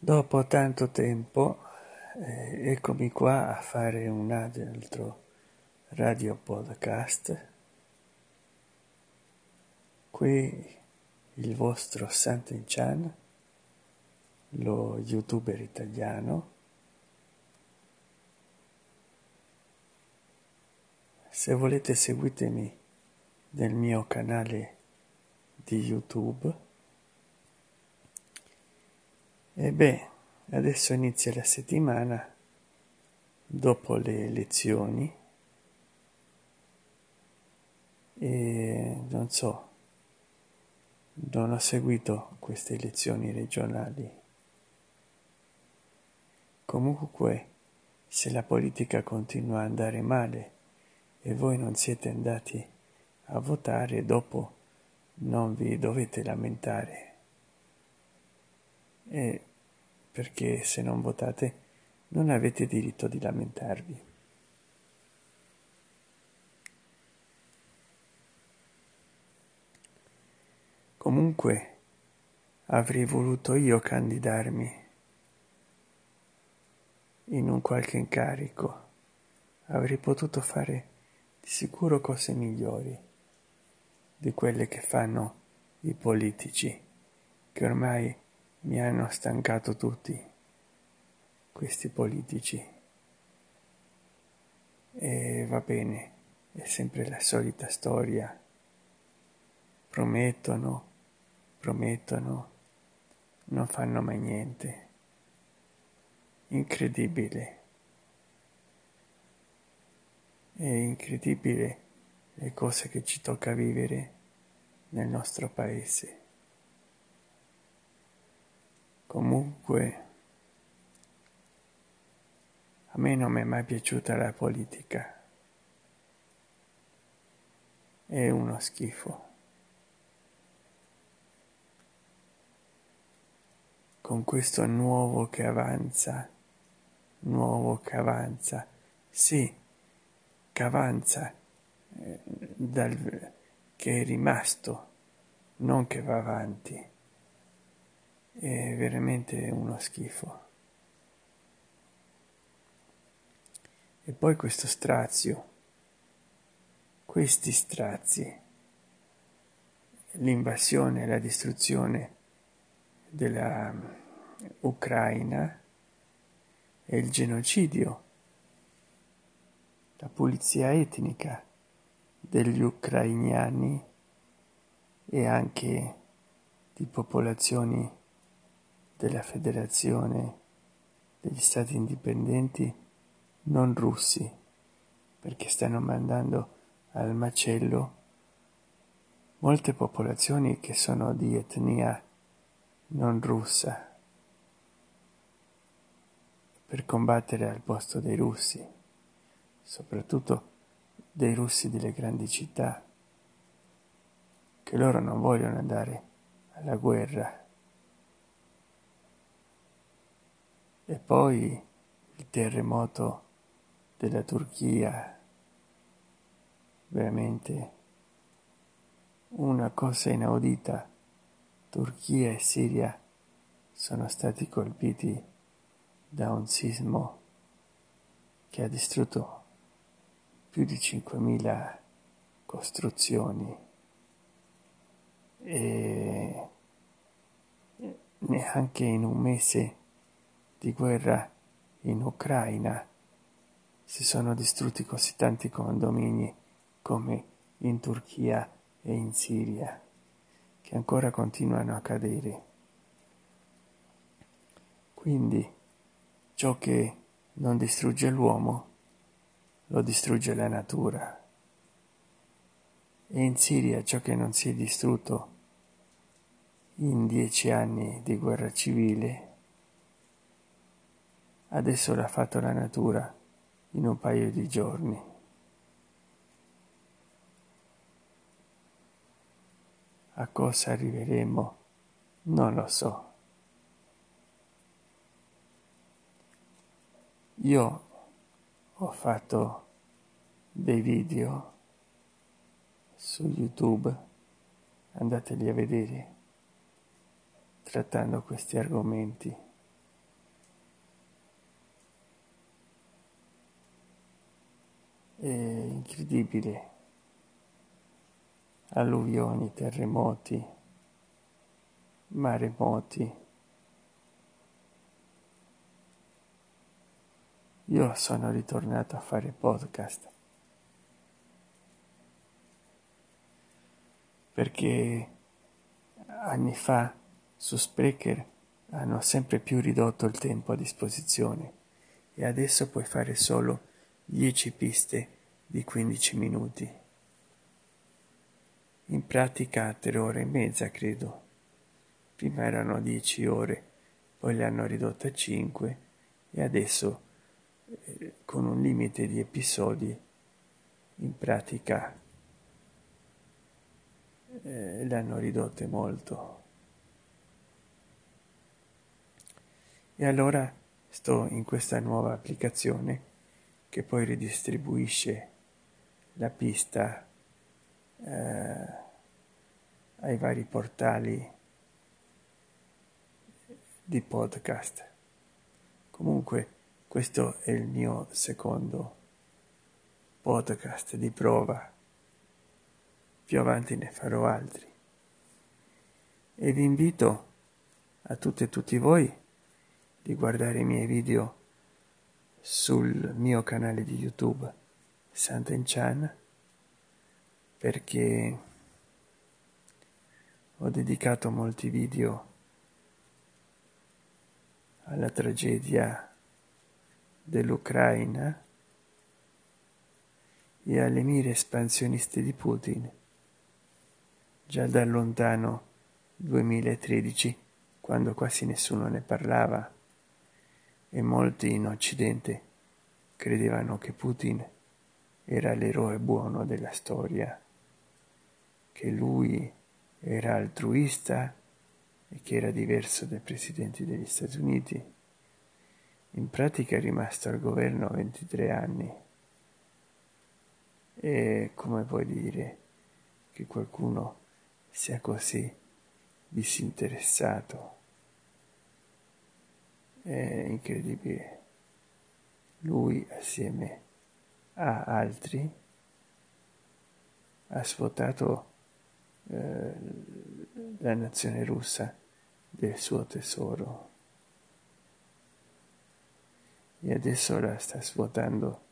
Dopo tanto tempo, eh, eccomi qua a fare un altro radio podcast. Qui il vostro Santen Chan, lo youtuber italiano. Se volete seguitemi nel mio canale di YouTube e beh, adesso inizia la settimana dopo le elezioni e non so, non ho seguito queste elezioni regionali. Comunque, se la politica continua a andare male e voi non siete andati a votare, dopo non vi dovete lamentare. E perché se non votate non avete diritto di lamentarvi. Comunque avrei voluto io candidarmi in un qualche incarico, avrei potuto fare di sicuro cose migliori di quelle che fanno i politici, che ormai mi hanno stancato tutti questi politici. E va bene, è sempre la solita storia. Promettono, promettono, non fanno mai niente. Incredibile. È incredibile le cose che ci tocca vivere nel nostro paese. Comunque, a me non mi è mai piaciuta la politica. È uno schifo. Con questo nuovo che avanza, nuovo che avanza, sì, che avanza, eh, dal, che è rimasto, non che va avanti è veramente uno schifo. E poi questo strazio, questi strazi, l'invasione e la distruzione della Ucraina e il genocidio, la pulizia etnica degli ucrainiani e anche di popolazioni della Federazione degli Stati Indipendenti non russi, perché stanno mandando al macello molte popolazioni che sono di etnia non russa per combattere al posto dei russi, soprattutto dei russi delle grandi città, che loro non vogliono andare alla guerra E poi il terremoto della Turchia, veramente una cosa inaudita. Turchia e Siria sono stati colpiti da un sismo che ha distrutto più di 5.000 costruzioni e neanche in un mese di guerra in Ucraina si sono distrutti così tanti condomini come in Turchia e in Siria, che ancora continuano a cadere. Quindi ciò che non distrugge l'uomo lo distrugge la natura. E in Siria ciò che non si è distrutto in dieci anni di guerra civile Adesso l'ha fatto la natura in un paio di giorni. A cosa arriveremo? Non lo so. Io ho fatto dei video su YouTube, andateli a vedere, trattando questi argomenti incredibile. Alluvioni, terremoti, maremoti. Io sono ritornato a fare podcast perché anni fa su Sprecher hanno sempre più ridotto il tempo a disposizione e adesso puoi fare solo 10 piste di 15 minuti. In pratica 3 ore e mezza, credo. Prima erano 10 ore, poi le hanno ridotte a 5 e adesso eh, con un limite di episodi in pratica eh, le hanno ridotte molto. E allora sto in questa nuova applicazione che poi ridistribuisce la pista eh, ai vari portali di podcast. Comunque questo è il mio secondo podcast di prova. Più avanti ne farò altri. E vi invito a tutte e tutti voi di guardare i miei video sul mio canale di YouTube Santen Chan perché ho dedicato molti video alla tragedia dell'Ucraina e alle mire espansioniste di Putin già dal lontano 2013 quando quasi nessuno ne parlava e molti in Occidente credevano che Putin era l'eroe buono della storia, che lui era altruista e che era diverso dai presidenti degli Stati Uniti. In pratica è rimasto al governo 23 anni. E come puoi dire che qualcuno sia così disinteressato? È incredibile. Lui assieme a altri ha svuotato eh, la nazione russa del suo tesoro. E adesso la sta svuotando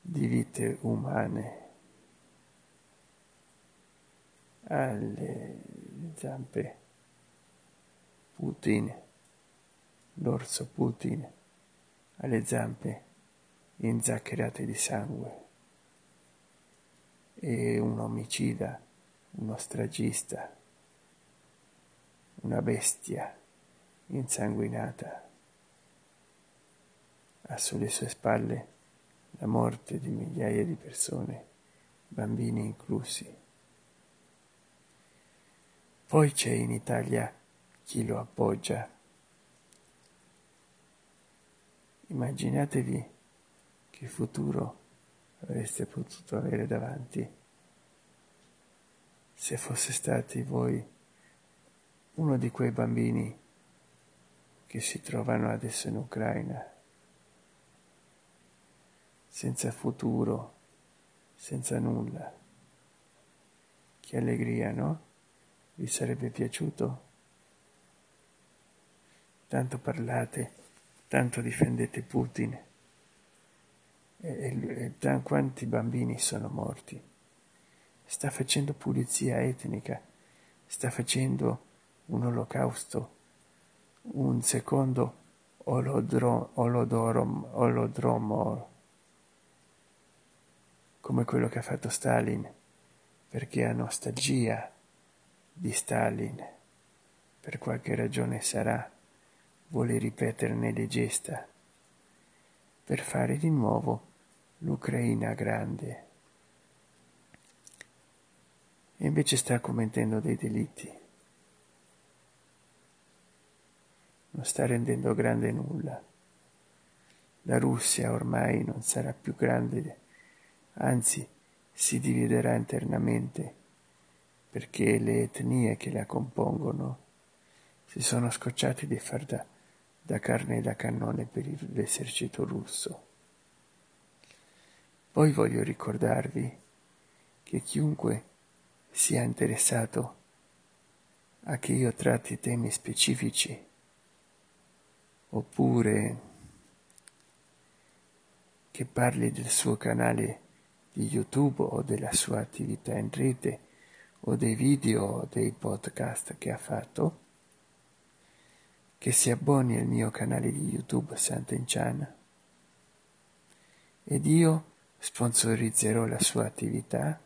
di vite umane. Alle zampe Putin l'orso Putin ha le zampe inzaccherate di sangue. È un omicida, uno stragista, una bestia insanguinata. Ha sulle sue spalle la morte di migliaia di persone, bambini inclusi. Poi c'è in Italia chi lo appoggia Immaginatevi che futuro avreste potuto avere davanti se fosse stati voi uno di quei bambini che si trovano adesso in Ucraina, senza futuro, senza nulla. Che allegria, no? Vi sarebbe piaciuto? Tanto parlate tanto difendete Putin e, e, quanti bambini sono morti. Sta facendo pulizia etnica, sta facendo un olocausto, un secondo olodro, olodromo, come quello che ha fatto Stalin, perché ha nostalgia di Stalin, per qualche ragione sarà vuole ripeterne le gesta per fare di nuovo l'Ucraina grande. E invece sta commettendo dei delitti. Non sta rendendo grande nulla. La Russia ormai non sarà più grande, anzi si dividerà internamente perché le etnie che la compongono si sono scocciate di far da da carne da cannone per l'esercito russo. Poi voglio ricordarvi che chiunque sia interessato a che io tratti temi specifici oppure che parli del suo canale di YouTube o della sua attività in rete o dei video o dei podcast che ha fatto, che si abboni al mio canale di YouTube Sant'Enchan ed io sponsorizzerò la sua attività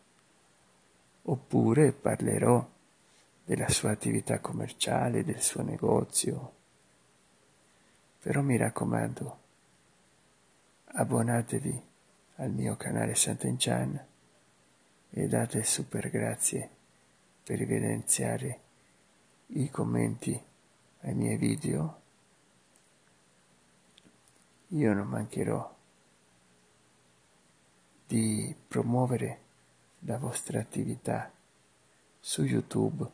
oppure parlerò della sua attività commerciale, del suo negozio. Però mi raccomando, abbonatevi al mio canale Sant'Enchan e date super grazie per evidenziare i commenti ai miei video. Io non mancherò di promuovere la vostra attività su YouTube,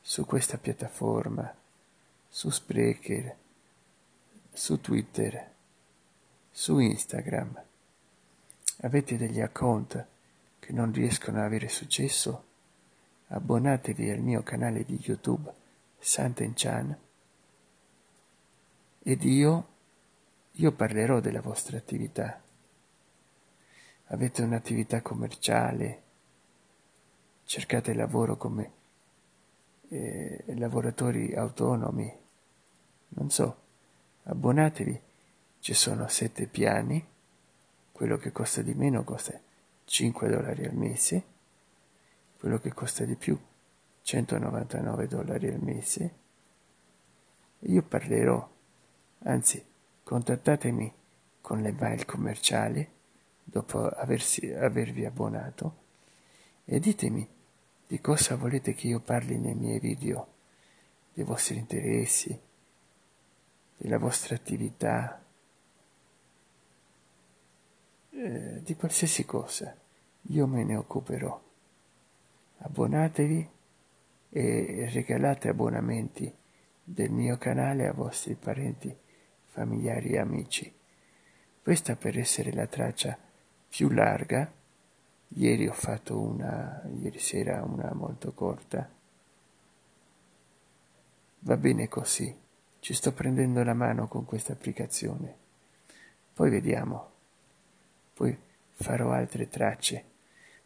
su questa piattaforma, su Spreaker, su Twitter, su Instagram. Avete degli account che non riescono ad avere successo? Abbonatevi al mio canale di YouTube Sant'Enchan ed io, io parlerò della vostra attività. Avete un'attività commerciale, cercate lavoro come eh, lavoratori autonomi, non so, abbonatevi, ci sono sette piani, quello che costa di meno costa 5 dollari al mese, quello che costa di più 199 dollari al mese. Io parlerò, anzi contattatemi con le mail commerciali dopo aversi, avervi abbonato e ditemi di cosa volete che io parli nei miei video? Dei vostri interessi? Della vostra attività? Eh, di qualsiasi cosa. Io me ne occuperò. Abbonatevi e regalate abbonamenti del mio canale a vostri parenti, familiari e amici. Questa per essere la traccia più larga Ieri ho fatto una, ieri sera una molto corta. Va bene così, ci sto prendendo la mano con questa applicazione. Poi vediamo. Poi farò altre tracce,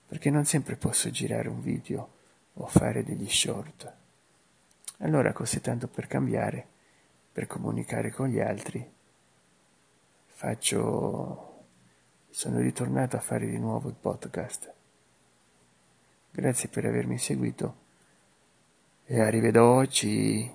perché non sempre posso girare un video o fare degli short. Allora così tanto per cambiare, per comunicare con gli altri, faccio sono ritornato a fare di nuovo il podcast. Grazie per avermi seguito e arrivederci.